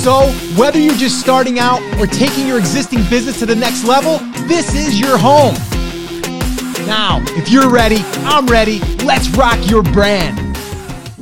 So, whether you're just starting out or taking your existing business to the next level, this is your home. Now, if you're ready, I'm ready. Let's rock your brand.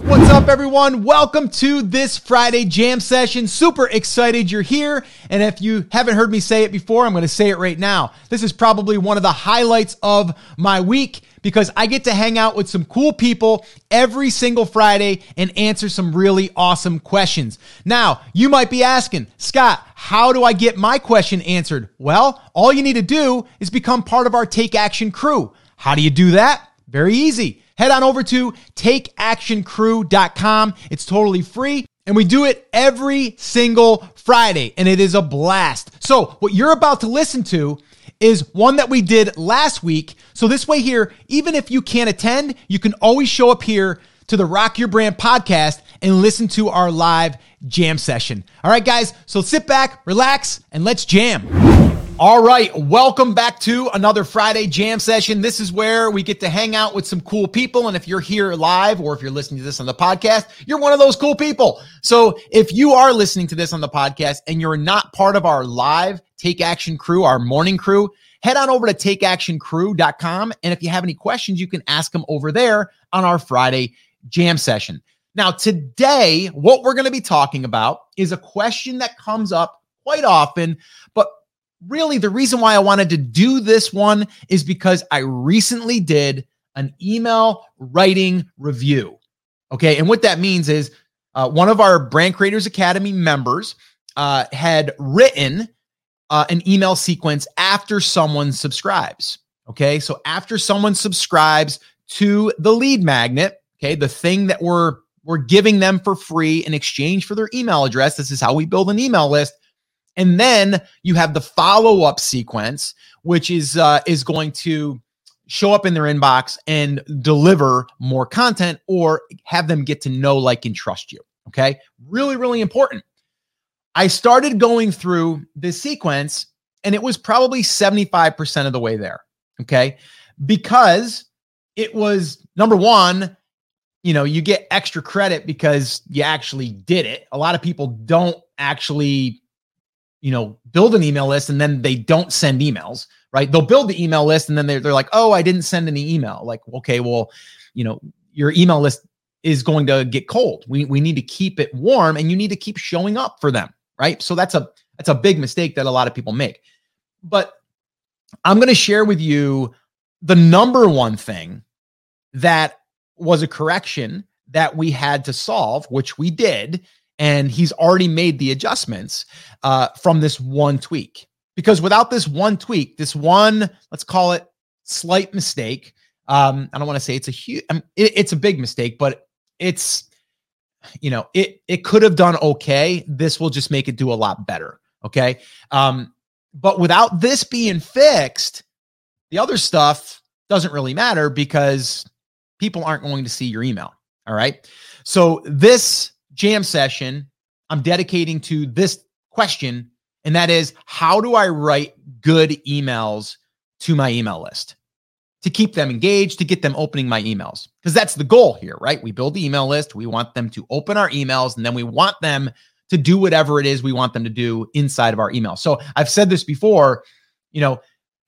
What's up, everyone? Welcome to this Friday jam session. Super excited you're here. And if you haven't heard me say it before, I'm going to say it right now. This is probably one of the highlights of my week because I get to hang out with some cool people every single Friday and answer some really awesome questions. Now, you might be asking, Scott, how do I get my question answered? Well, all you need to do is become part of our Take Action crew. How do you do that? Very easy head on over to takeactioncrew.com. It's totally free. And we do it every single Friday, and it is a blast. So, what you're about to listen to is one that we did last week. So, this way, here, even if you can't attend, you can always show up here to the Rock Your Brand podcast and listen to our live jam session. All right, guys, so sit back, relax, and let's jam. All right, welcome back to another Friday jam session. This is where we get to hang out with some cool people. And if you're here live or if you're listening to this on the podcast, you're one of those cool people. So if you are listening to this on the podcast and you're not part of our live Take Action crew, our morning crew, head on over to takeactioncrew.com. And if you have any questions, you can ask them over there on our Friday jam session. Now, today, what we're going to be talking about is a question that comes up quite often, but really the reason why I wanted to do this one is because I recently did an email writing review. Okay. And what that means is uh, one of our Brand Creators Academy members uh, had written uh, an email sequence after someone subscribes. Okay. So after someone subscribes to the lead magnet, okay, the thing that we're we're giving them for free in exchange for their email address. This is how we build an email list. And then you have the follow up sequence, which is uh, is going to show up in their inbox and deliver more content or have them get to know, like, and trust you. Okay. Really, really important. I started going through this sequence and it was probably 75% of the way there. Okay. Because it was number one, you know, you get extra credit because you actually did it. A lot of people don't actually you know, build an email list and then they don't send emails, right? They'll build the email list and then they're, they're like, oh, I didn't send any email. Like, okay, well, you know, your email list is going to get cold. We, we need to keep it warm and you need to keep showing up for them, right? So that's a that's a big mistake that a lot of people make. But I'm going to share with you the number one thing that was a correction that we had to solve, which we did, and he's already made the adjustments uh, from this one tweak. Because without this one tweak, this one, let's call it slight mistake. Um, I don't want to say it's a huge, it, it's a big mistake, but it's, you know, it it could have done okay. This will just make it do a lot better. Okay. Um, but without this being fixed, the other stuff doesn't really matter because people aren't going to see your email. All right. So this jam session I'm dedicating to this question, and that is how do I write good emails to my email list to keep them engaged, to get them opening my emails? Because that's the goal here, right? We build the email list, we want them to open our emails, and then we want them to do whatever it is we want them to do inside of our email. So I've said this before, you know,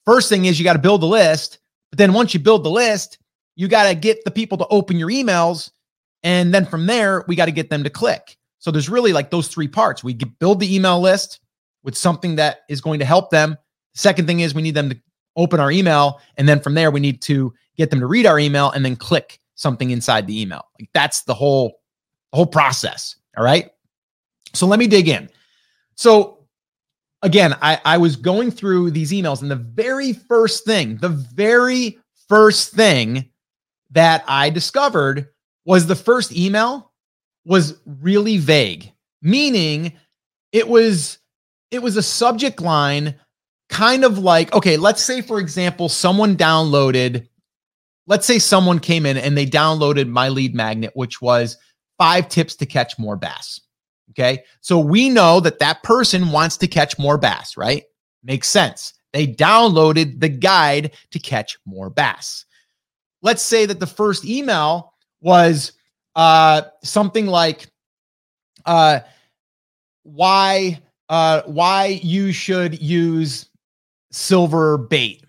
first thing is you got to build the list, but then once you build the list, you got to get the people to open your emails and then from there, we got to get them to click. So there's really like those three parts. We build the email list with something that is going to help them. Second thing is we need them to open our email. And then from there, we need to get them to read our email and then click something inside the email. Like that's the whole, the whole process. All right. So let me dig in. So again, I, I was going through these emails, and the very first thing, the very first thing that I discovered was the first email was really vague, meaning it was it was a subject line kind of like, okay, let's say, for example, someone downloaded, let's say someone came in and they downloaded my lead magnet, which was five tips to catch more bass. Okay. So we know that that person wants to catch more bass, right? Makes sense. They downloaded the guide to catch more bass. Let's say that the first email was uh, something like uh, why uh, why you should use silver bait.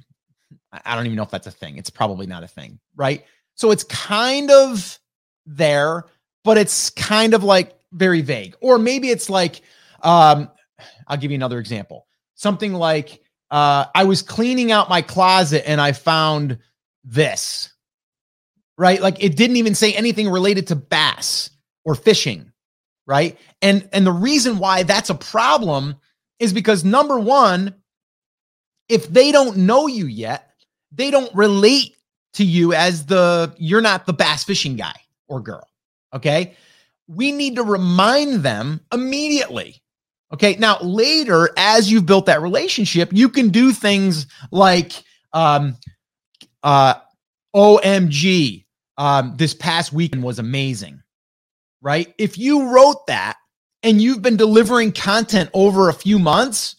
I don't even know if that's a thing. It's probably not a thing, right? So it's kind of there, but it's kind of like very vague. Or maybe it's like, um, I'll give you another example. Something like, uh, I was cleaning out my closet and I found this, right? Like it didn't even say anything related to bass or fishing, right? And and the reason why that's a problem is because number one, if they don't know you yet, they don't relate to you as the you're not the bass fishing guy or girl. Okay we need to remind them immediately. Okay. Now, later, as you've built that relationship, you can do things like um, uh, OMG, um, this past weekend was amazing, right? If you wrote that and you've been delivering content over a few months,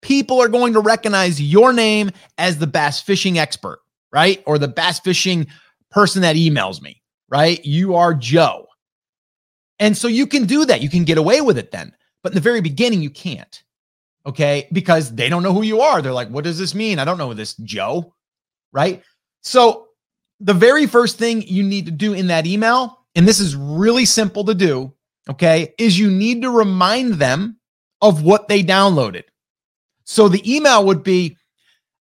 people are going to recognize your name as the bass fishing expert, right? Or the bass fishing person that emails me, right? You are Joe. And so you can do that. You can get away with it then. But in the very beginning, you can't. Okay. Because they don't know who you are. They're like, what does this mean? I don't know this, Joe. Right. So the very first thing you need to do in that email, and this is really simple to do, okay, is you need to remind them of what they downloaded. So the email would be,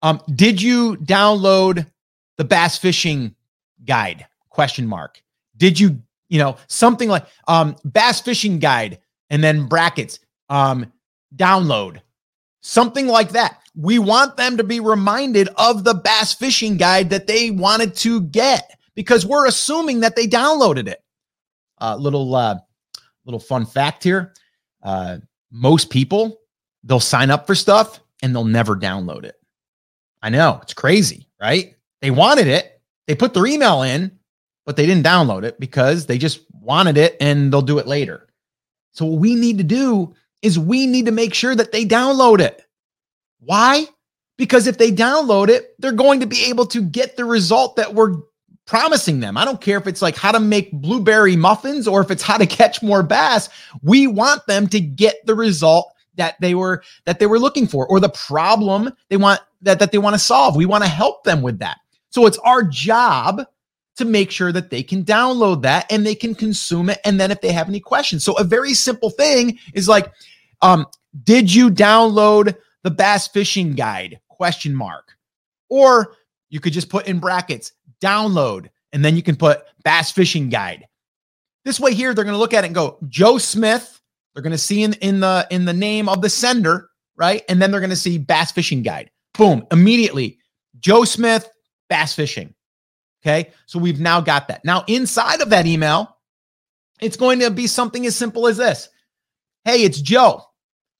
um, did you download the bass fishing guide? Question mark. Did you you know, something like um, bass fishing guide and then brackets, um, download, something like that. We want them to be reminded of the bass fishing guide that they wanted to get because we're assuming that they downloaded it. Uh, little uh, little fun fact here: uh, most people they'll sign up for stuff and they'll never download it. I know it's crazy, right? They wanted it, they put their email in, but they didn't download it because they just wanted it and they'll do it later. So what we need to do is we need to make sure that they download it. Why? Because if they download it, they're going to be able to get the result that we're promising them. I don't care if it's like how to make blueberry muffins or if it's how to catch more bass. We want them to get the result that they were that they were looking for or the problem they want that that they want to solve. We want to help them with that. So it's our job to make sure that they can download that and they can consume it. And then if they have any questions, so a very simple thing is like, um, did you download the bass fishing guide? Question mark. Or you could just put in brackets, download, and then you can put bass fishing guide. This way here, they're going to look at it and go, Joe Smith. They're going to see in, in the in the name of the sender, right? And then they're going to see bass fishing guide. Boom, immediately. Joe Smith, bass fishing. Okay. So we've now got that. Now, inside of that email, it's going to be something as simple as this Hey, it's Joe,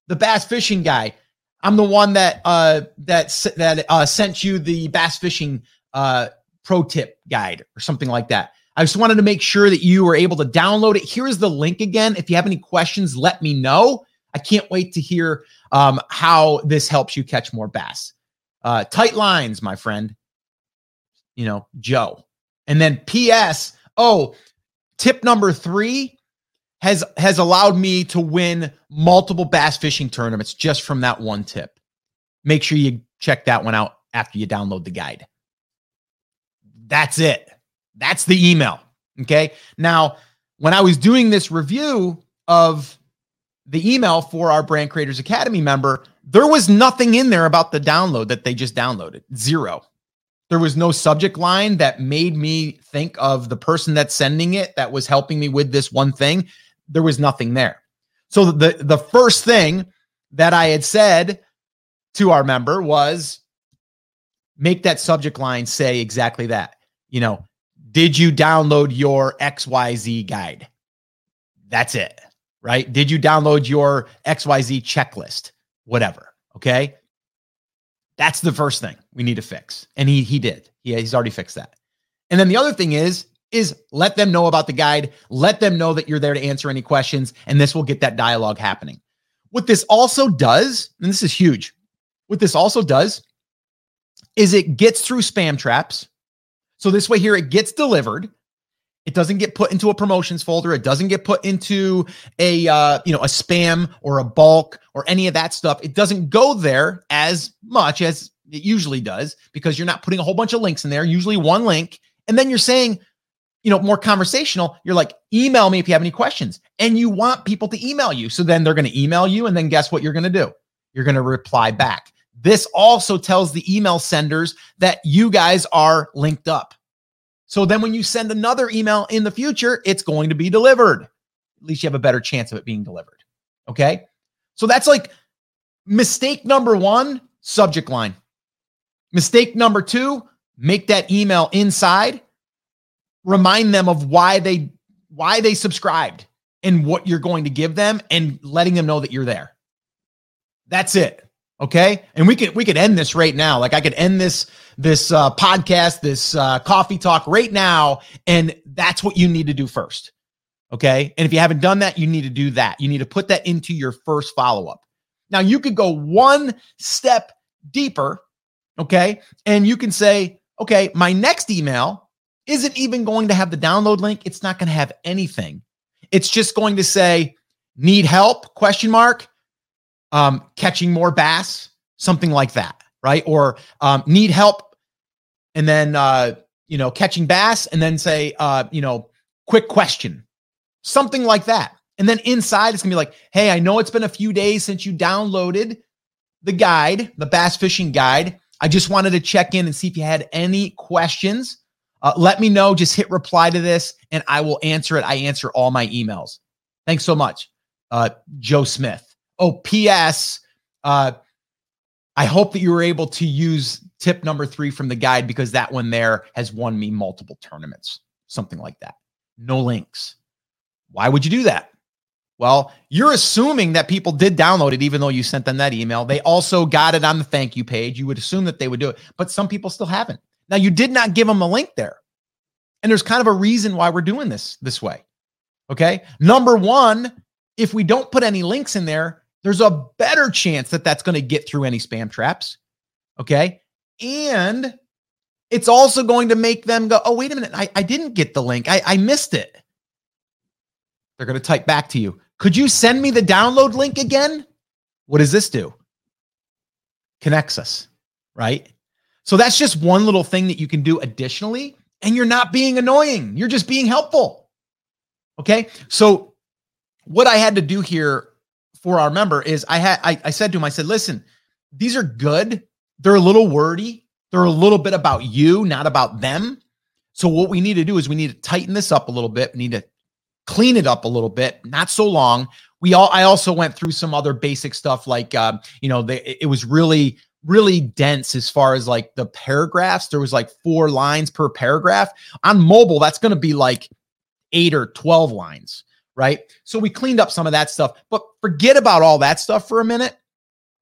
the bass fishing guy. I'm the one that uh, that that uh, sent you the bass fishing uh, pro tip guide or something like that. I just wanted to make sure that you were able to download it. Here's the link again. If you have any questions, let me know. I can't wait to hear um, how this helps you catch more bass. Uh, tight lines, my friend you know, Joe. And then PS, oh, tip number three has has allowed me to win multiple bass fishing tournaments just from that one tip. Make sure you check that one out after you download the guide. That's it. That's the email. Okay. Now, when I was doing this review of the email for our Brand Creators Academy member, there was nothing in there about the download that they just downloaded. Zero. There was no subject line that made me think of the person that's sending it that was helping me with this one thing. There was nothing there. So the the first thing that I had said to our member was make that subject line say exactly that. You know, did you download your XYZ guide? That's it, right? Did you download your XYZ checklist? Whatever. Okay. That's the first thing we need to fix. And he he did. Yeah, he's already fixed that. And then the other thing is is let them know about the guide, let them know that you're there to answer any questions and this will get that dialogue happening. What this also does, and this is huge. What this also does is it gets through spam traps. So this way here it gets delivered. It doesn't get put into a promotions folder. It doesn't get put into a uh, you know a spam or a bulk or any of that stuff. It doesn't go there as much as it usually does because you're not putting a whole bunch of links in there. Usually one link, and then you're saying, you know, more conversational. You're like, email me if you have any questions, and you want people to email you. So then they're going to email you, and then guess what you're going to do? You're going to reply back. This also tells the email senders that you guys are linked up. So then when you send another email in the future, it's going to be delivered. At least you have a better chance of it being delivered. Okay. So that's like mistake number one subject line. Mistake number two make that email inside. Remind them of why they why they subscribed and what you're going to give them and letting them know that you're there. That's it. Okay. And we could we could end this right now. Like I could end this this uh, podcast, this uh, coffee talk right now, and that's what you need to do first. Okay. And if you haven't done that, you need to do that. You need to put that into your first follow up. Now you could go one step deeper. Okay. And you can say, okay, my next email isn't even going to have the download link. It's not going to have anything. It's just going to say, need help? Question mark um, catching more bass, something like that, right? Or um, need help, and then uh, you know catching bass, and then say uh, you know quick question, something like that. And then inside it's gonna be like, hey, I know it's been a few days since you downloaded the guide, the bass fishing guide. I just wanted to check in and see if you had any questions. Uh, let me know. Just hit reply to this and I will answer it. I answer all my emails. Thanks so much, uh, Joe Smith. Oh, P.S. Uh, I hope that you were able to use tip number three from the guide because that one there has won me multiple tournaments, something like that. No links. Why would you do that? Well, you're assuming that people did download it, even though you sent them that email. They also got it on the thank you page. You would assume that they would do it, but some people still haven't. Now, you did not give them a link there. And there's kind of a reason why we're doing this this way. Okay. Number one, if we don't put any links in there, there's a better chance that that's going to get through any spam traps. Okay. And it's also going to make them go, oh, wait a minute. I, I didn't get the link. I, I missed it. They're going to type back to you. Could you send me the download link again? What does this do? Connects us, right? So that's just one little thing that you can do additionally. And you're not being annoying, you're just being helpful. Okay. So, what I had to do here for our member is I had I, I said to him, I said, listen, these are good. They're a little wordy. They're a little bit about you, not about them. So what we need to do is we need to tighten this up a little bit. We need to clean it up a little bit, not so long. We all I also went through some other basic stuff like uh, you know, the, it was really really dense as far as like the paragraphs. There was like four lines per paragraph. On mobile, that's going to be like 8 or 12 lines right? So we cleaned up some of that stuff, but forget about all that stuff for a minute.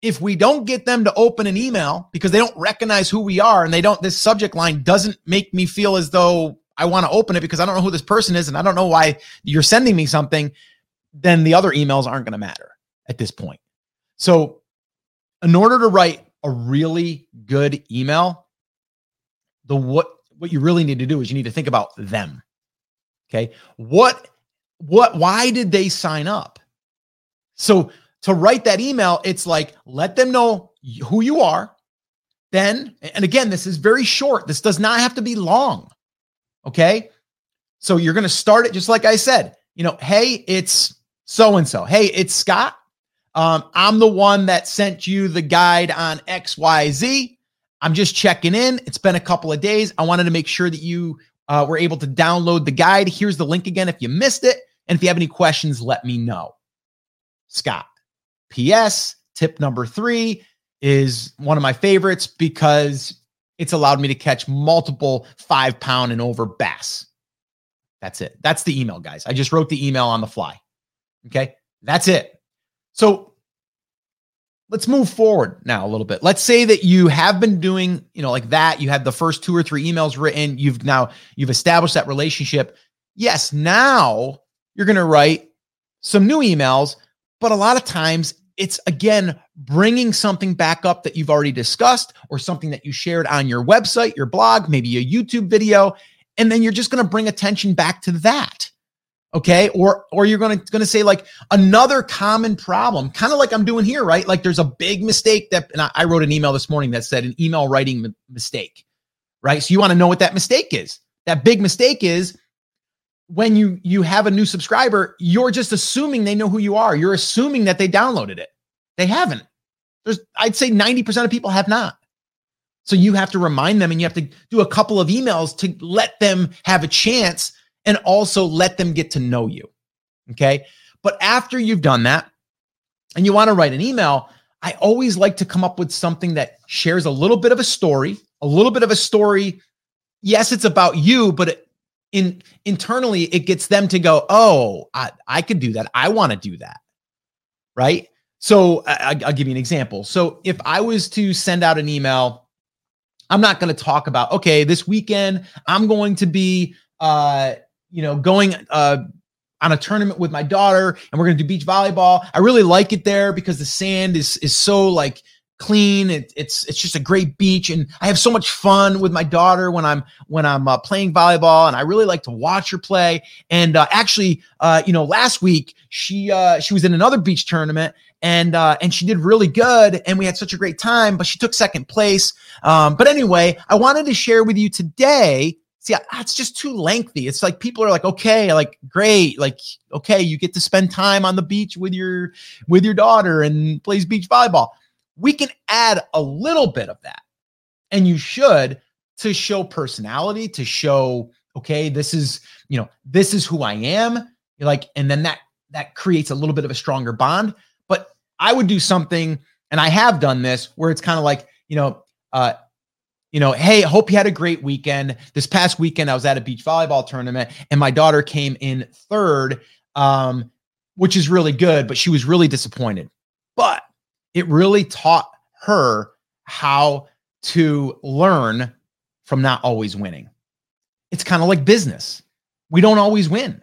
If we don't get them to open an email because they don't recognize who we are and they don't, this subject line doesn't make me feel as though I want to open it because I don't know who this person is and I don't know why you're sending me something, then the other emails aren't going to matter at this point. So, in order to write a really good email, the what what you really need to do is you need to think about them. Okay? What what why did they sign up? So to write that email it's like let them know who you are then and again this is very short. This does not have to be long okay? So you're going to start it just like i said. You know hey it's so and so hey it's scott um, i'm the one that sent you the guide on xyz i'm just checking in it's been a couple of days i wanted to make sure that you uh, were able to download the guide here's the link again if you missed it and if you have any questions, let me know. Scott. P.S. Tip number three is one of my favorites because it's allowed me to catch multiple five pound and over bass. That's it. That's the email, guys. I just wrote the email on the fly. Okay. That's it. So let's move forward now a little bit. Let's say that you have been doing, you know, like that. You had the first two or three emails written. You've now you've established that relationship. Yes, now you're going to write some new emails, but a lot of times it's again bringing something back up that you've already discussed or something that you shared on your website, your blog, maybe a YouTube video, and then you're just going to bring attention back to that okay? Or or you're going to going to say like another common problem kind of like i'm doing here right? Like there's a big mistake that and I, I wrote an email this morning that said an email writing m- mistake right? So you want to know what that mistake is. That big mistake is when you you have a new subscriber you're just assuming they know who you are. You're assuming that they downloaded it. They haven't. There's i'd say 90% of people have not. So you have to remind them and you have to do a couple of emails to let them have a chance and also let them get to know you. Okay. But after you've done that and you want to write an email, I always like to come up with something that shares a little bit of a story, a little bit of a story. Yes, it's about you, but in internally it gets them to go, "Oh, I, I could do that. I want to do that." Right? So I, I'll give you an example. So if I was to send out an email, I'm not going to talk about, okay, this weekend I'm going to be uh, you know, going uh, on a tournament with my daughter and we're going to do beach volleyball. I really like it there because the sand is is so like clean. It, it's it's just a great beach, and I have so much fun with my daughter when I'm when I'm uh, playing volleyball, and I really like to watch her play. And uh, actually, uh, you know, last week she uh, she was in another beach tournament, and uh, and she did really good, and we had such a great time. But she took second place. Um, but anyway, I wanted to share with you today see it's just too lengthy. It's like people are like okay like great like okay you get to spend time on the beach with your with your daughter and plays beach volleyball. We can add a little bit of that. And you should to show personality to show okay this is you know this is who i am like and then that that creates a little bit of a stronger bond. But i would do something and i have done this where it's kind of like you know uh you know, hey, I hope you had a great weekend. This past weekend, I was at a beach volleyball tournament and my daughter came in third, um, which is really good, but she was really disappointed. But it really taught her how to learn from not always winning. It's kind of like business. We don't always win,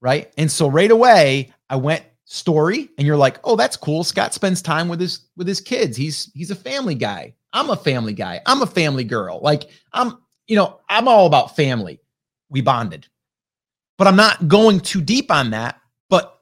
right? And so right away, I went story and you're like, "Oh, that's cool. Scott spends time with his with his kids. He's he's a family guy. I'm a family guy. I'm a family girl. Like I'm, you know, I'm all about family. We bonded. But I'm not going too deep on that, but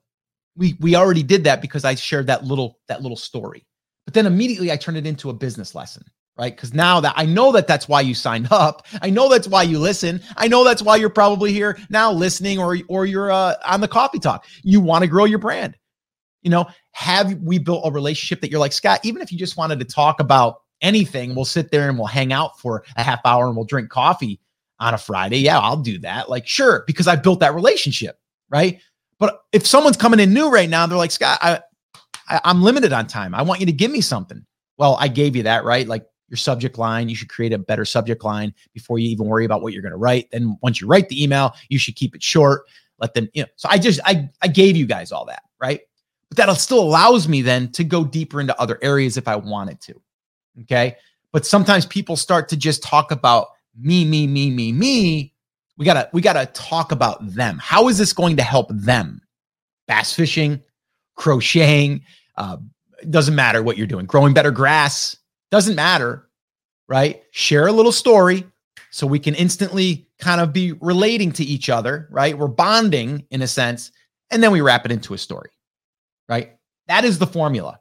we we already did that because I shared that little that little story. But then immediately I turned it into a business lesson, right? Cuz now that I know that that's why you signed up. I know that's why you listen. I know that's why you're probably here now listening or or you're uh, on the coffee talk. You want to grow your brand. You know, have we built a relationship that you're like, Scott, even if you just wanted to talk about anything, we'll sit there and we'll hang out for a half hour and we'll drink coffee on a Friday. Yeah, I'll do that. Like, sure, because I built that relationship, right? But if someone's coming in new right now, they're like, Scott, I, I I'm limited on time. I want you to give me something. Well, I gave you that, right? Like your subject line, you should create a better subject line before you even worry about what you're going to write. Then once you write the email, you should keep it short. Let them, you know. So I just I I gave you guys all that, right? But that still allows me then to go deeper into other areas if I wanted to. Okay. But sometimes people start to just talk about me, me, me, me, me. We gotta, we gotta talk about them. How is this going to help them? Bass fishing, crocheting, uh, doesn't matter what you're doing, growing better grass, doesn't matter, right? Share a little story so we can instantly kind of be relating to each other, right? We're bonding in a sense, and then we wrap it into a story, right? That is the formula.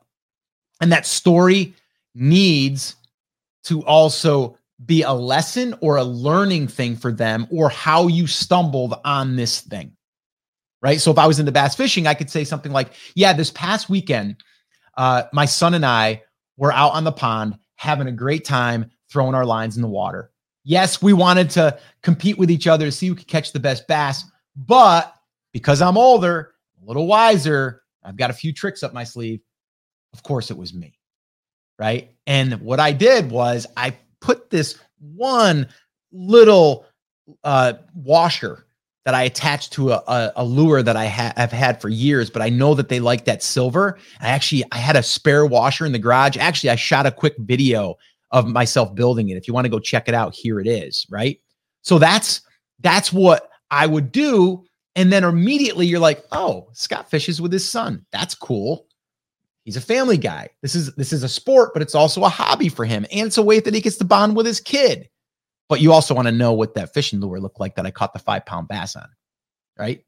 And that story needs to also be a lesson or a learning thing for them or how you stumbled on this thing. Right. So if I was into bass fishing, I could say something like, yeah, this past weekend, uh, my son and I were out on the pond having a great time throwing our lines in the water. Yes, we wanted to compete with each other to see who could catch the best bass, but because I'm older, a little wiser, I've got a few tricks up my sleeve. Of course, it was me right? And what I did was I put this one little uh, washer that I attached to a, a, a lure that I ha- have had for years, but I know that they like that silver. I actually I had a spare washer in the garage. Actually, I shot a quick video of myself building it. If you want to go check it out, here it is, right? So that's that's what I would do. And then immediately you're like, oh, Scott fishes with his son. That's cool. He's a family guy. This is this is a sport, but it's also a hobby for him. And it's a way that he gets to bond with his kid. But you also want to know what that fishing lure looked like that I caught the five pound bass on. Right.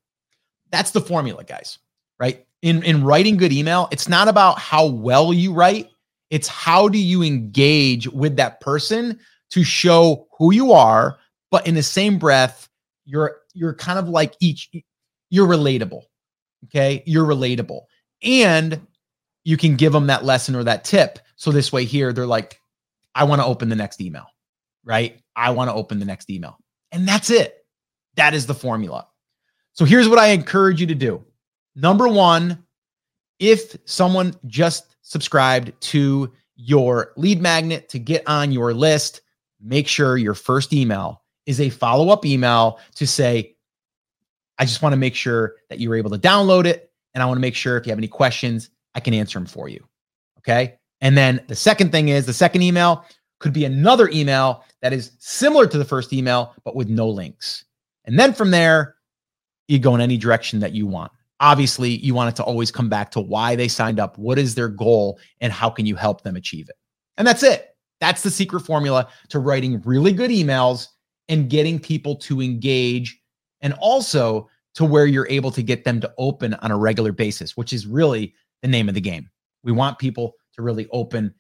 That's the formula, guys. Right. In in writing good email, it's not about how well you write. It's how do you engage with that person to show who you are, but in the same breath, you're you're kind of like each you're relatable. Okay? You're relatable. And you can give them that lesson or that tip. So this way here they're like I want to open the next email. Right? I want to open the next email. And that's it. That is the formula. So here's what I encourage you to do. Number 1, if someone just subscribed to your lead magnet to get on your list, make sure your first email is a follow up email to say, I just want to make sure that you were able to download it. And I want to make sure if you have any questions, I can answer them for you. Okay. And then the second thing is the second email could be another email that is similar to the first email, but with no links. And then from there, you go in any direction that you want obviously you want it to always come back to why they signed up, what is their goal, and how can you help them achieve it. And that's it. That's the secret formula to writing really good emails and getting people to engage and also to where you're able to get them to open on a regular basis, which is really the name of the game. We want people to really open,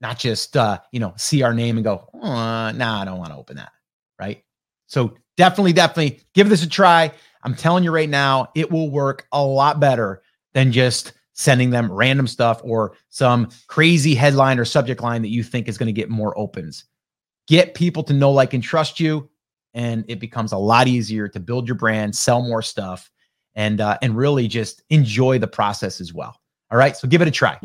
not just uh, you know, see our name and go, oh, nah, I don't want to open that. Right. So definitely, definitely give this a try. I'm telling you right now, it will work a lot better than just sending them random stuff or some crazy headline or subject line that you think is going to get more opens. Get people to know, like, and trust you, and it becomes a lot easier to build your brand, sell more stuff, and uh, and really just enjoy the process as well. All right, so give it a try.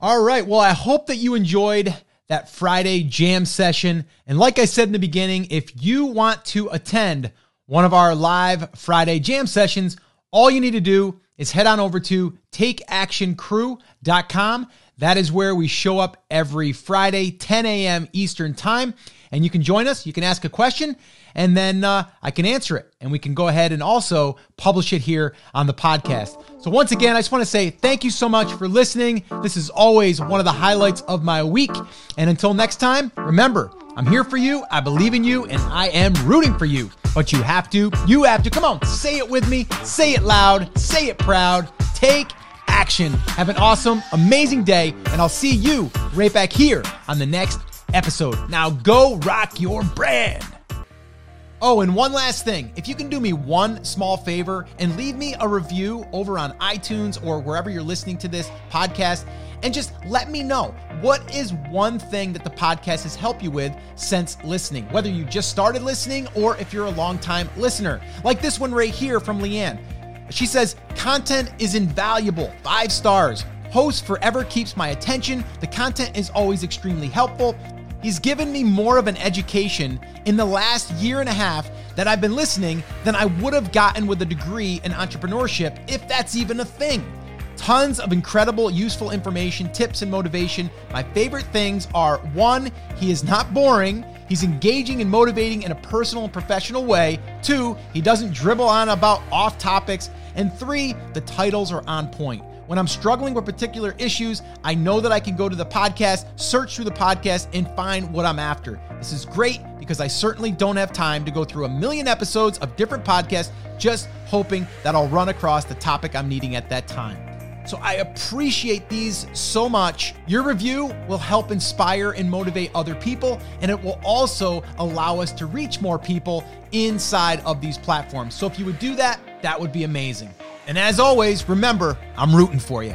All right, well, I hope that you enjoyed that Friday jam session. And like I said in the beginning, if you want to attend one of our live Friday jam sessions, all you need to do is head on over to takeactioncrew.com. That is where we show up every Friday, 10 a.m. Eastern Time. And you can join us. You can ask a question, and then uh, I can answer it. And we can go ahead and also publish it here on the podcast. So, once again, I just want to say thank you so much for listening. This is always one of the highlights of my week. And until next time, remember, I'm here for you. I believe in you, and I am rooting for you. But you have to, you have to. Come on, say it with me. Say it loud. Say it proud. Take action. Have an awesome, amazing day, and I'll see you right back here on the next episode. Now go rock your brand. Oh, and one last thing. If you can do me one small favor and leave me a review over on iTunes or wherever you're listening to this podcast, and just let me know what is one thing that the podcast has helped you with since listening, whether you just started listening or if you're a long-time listener. Like this one right here from Leanne. She says, content is invaluable, five stars. Host forever keeps my attention. The content is always extremely helpful. He's given me more of an education in the last year and a half that I've been listening than I would have gotten with a degree in entrepreneurship, if that's even a thing. Tons of incredible, useful information, tips, and motivation. My favorite things are one, he is not boring. He's engaging and motivating in a personal and professional way. Two, he doesn't dribble on about off topics. And three, the titles are on point. When I'm struggling with particular issues, I know that I can go to the podcast, search through the podcast, and find what I'm after. This is great because I certainly don't have time to go through a million episodes of different podcasts just hoping that I'll run across the topic I'm needing at that time. So I appreciate these so much. Your review will help inspire and motivate other people, and it will also allow us to reach more people inside of these platforms. So if you would do that, that would be amazing. And as always, remember, I'm rooting for you.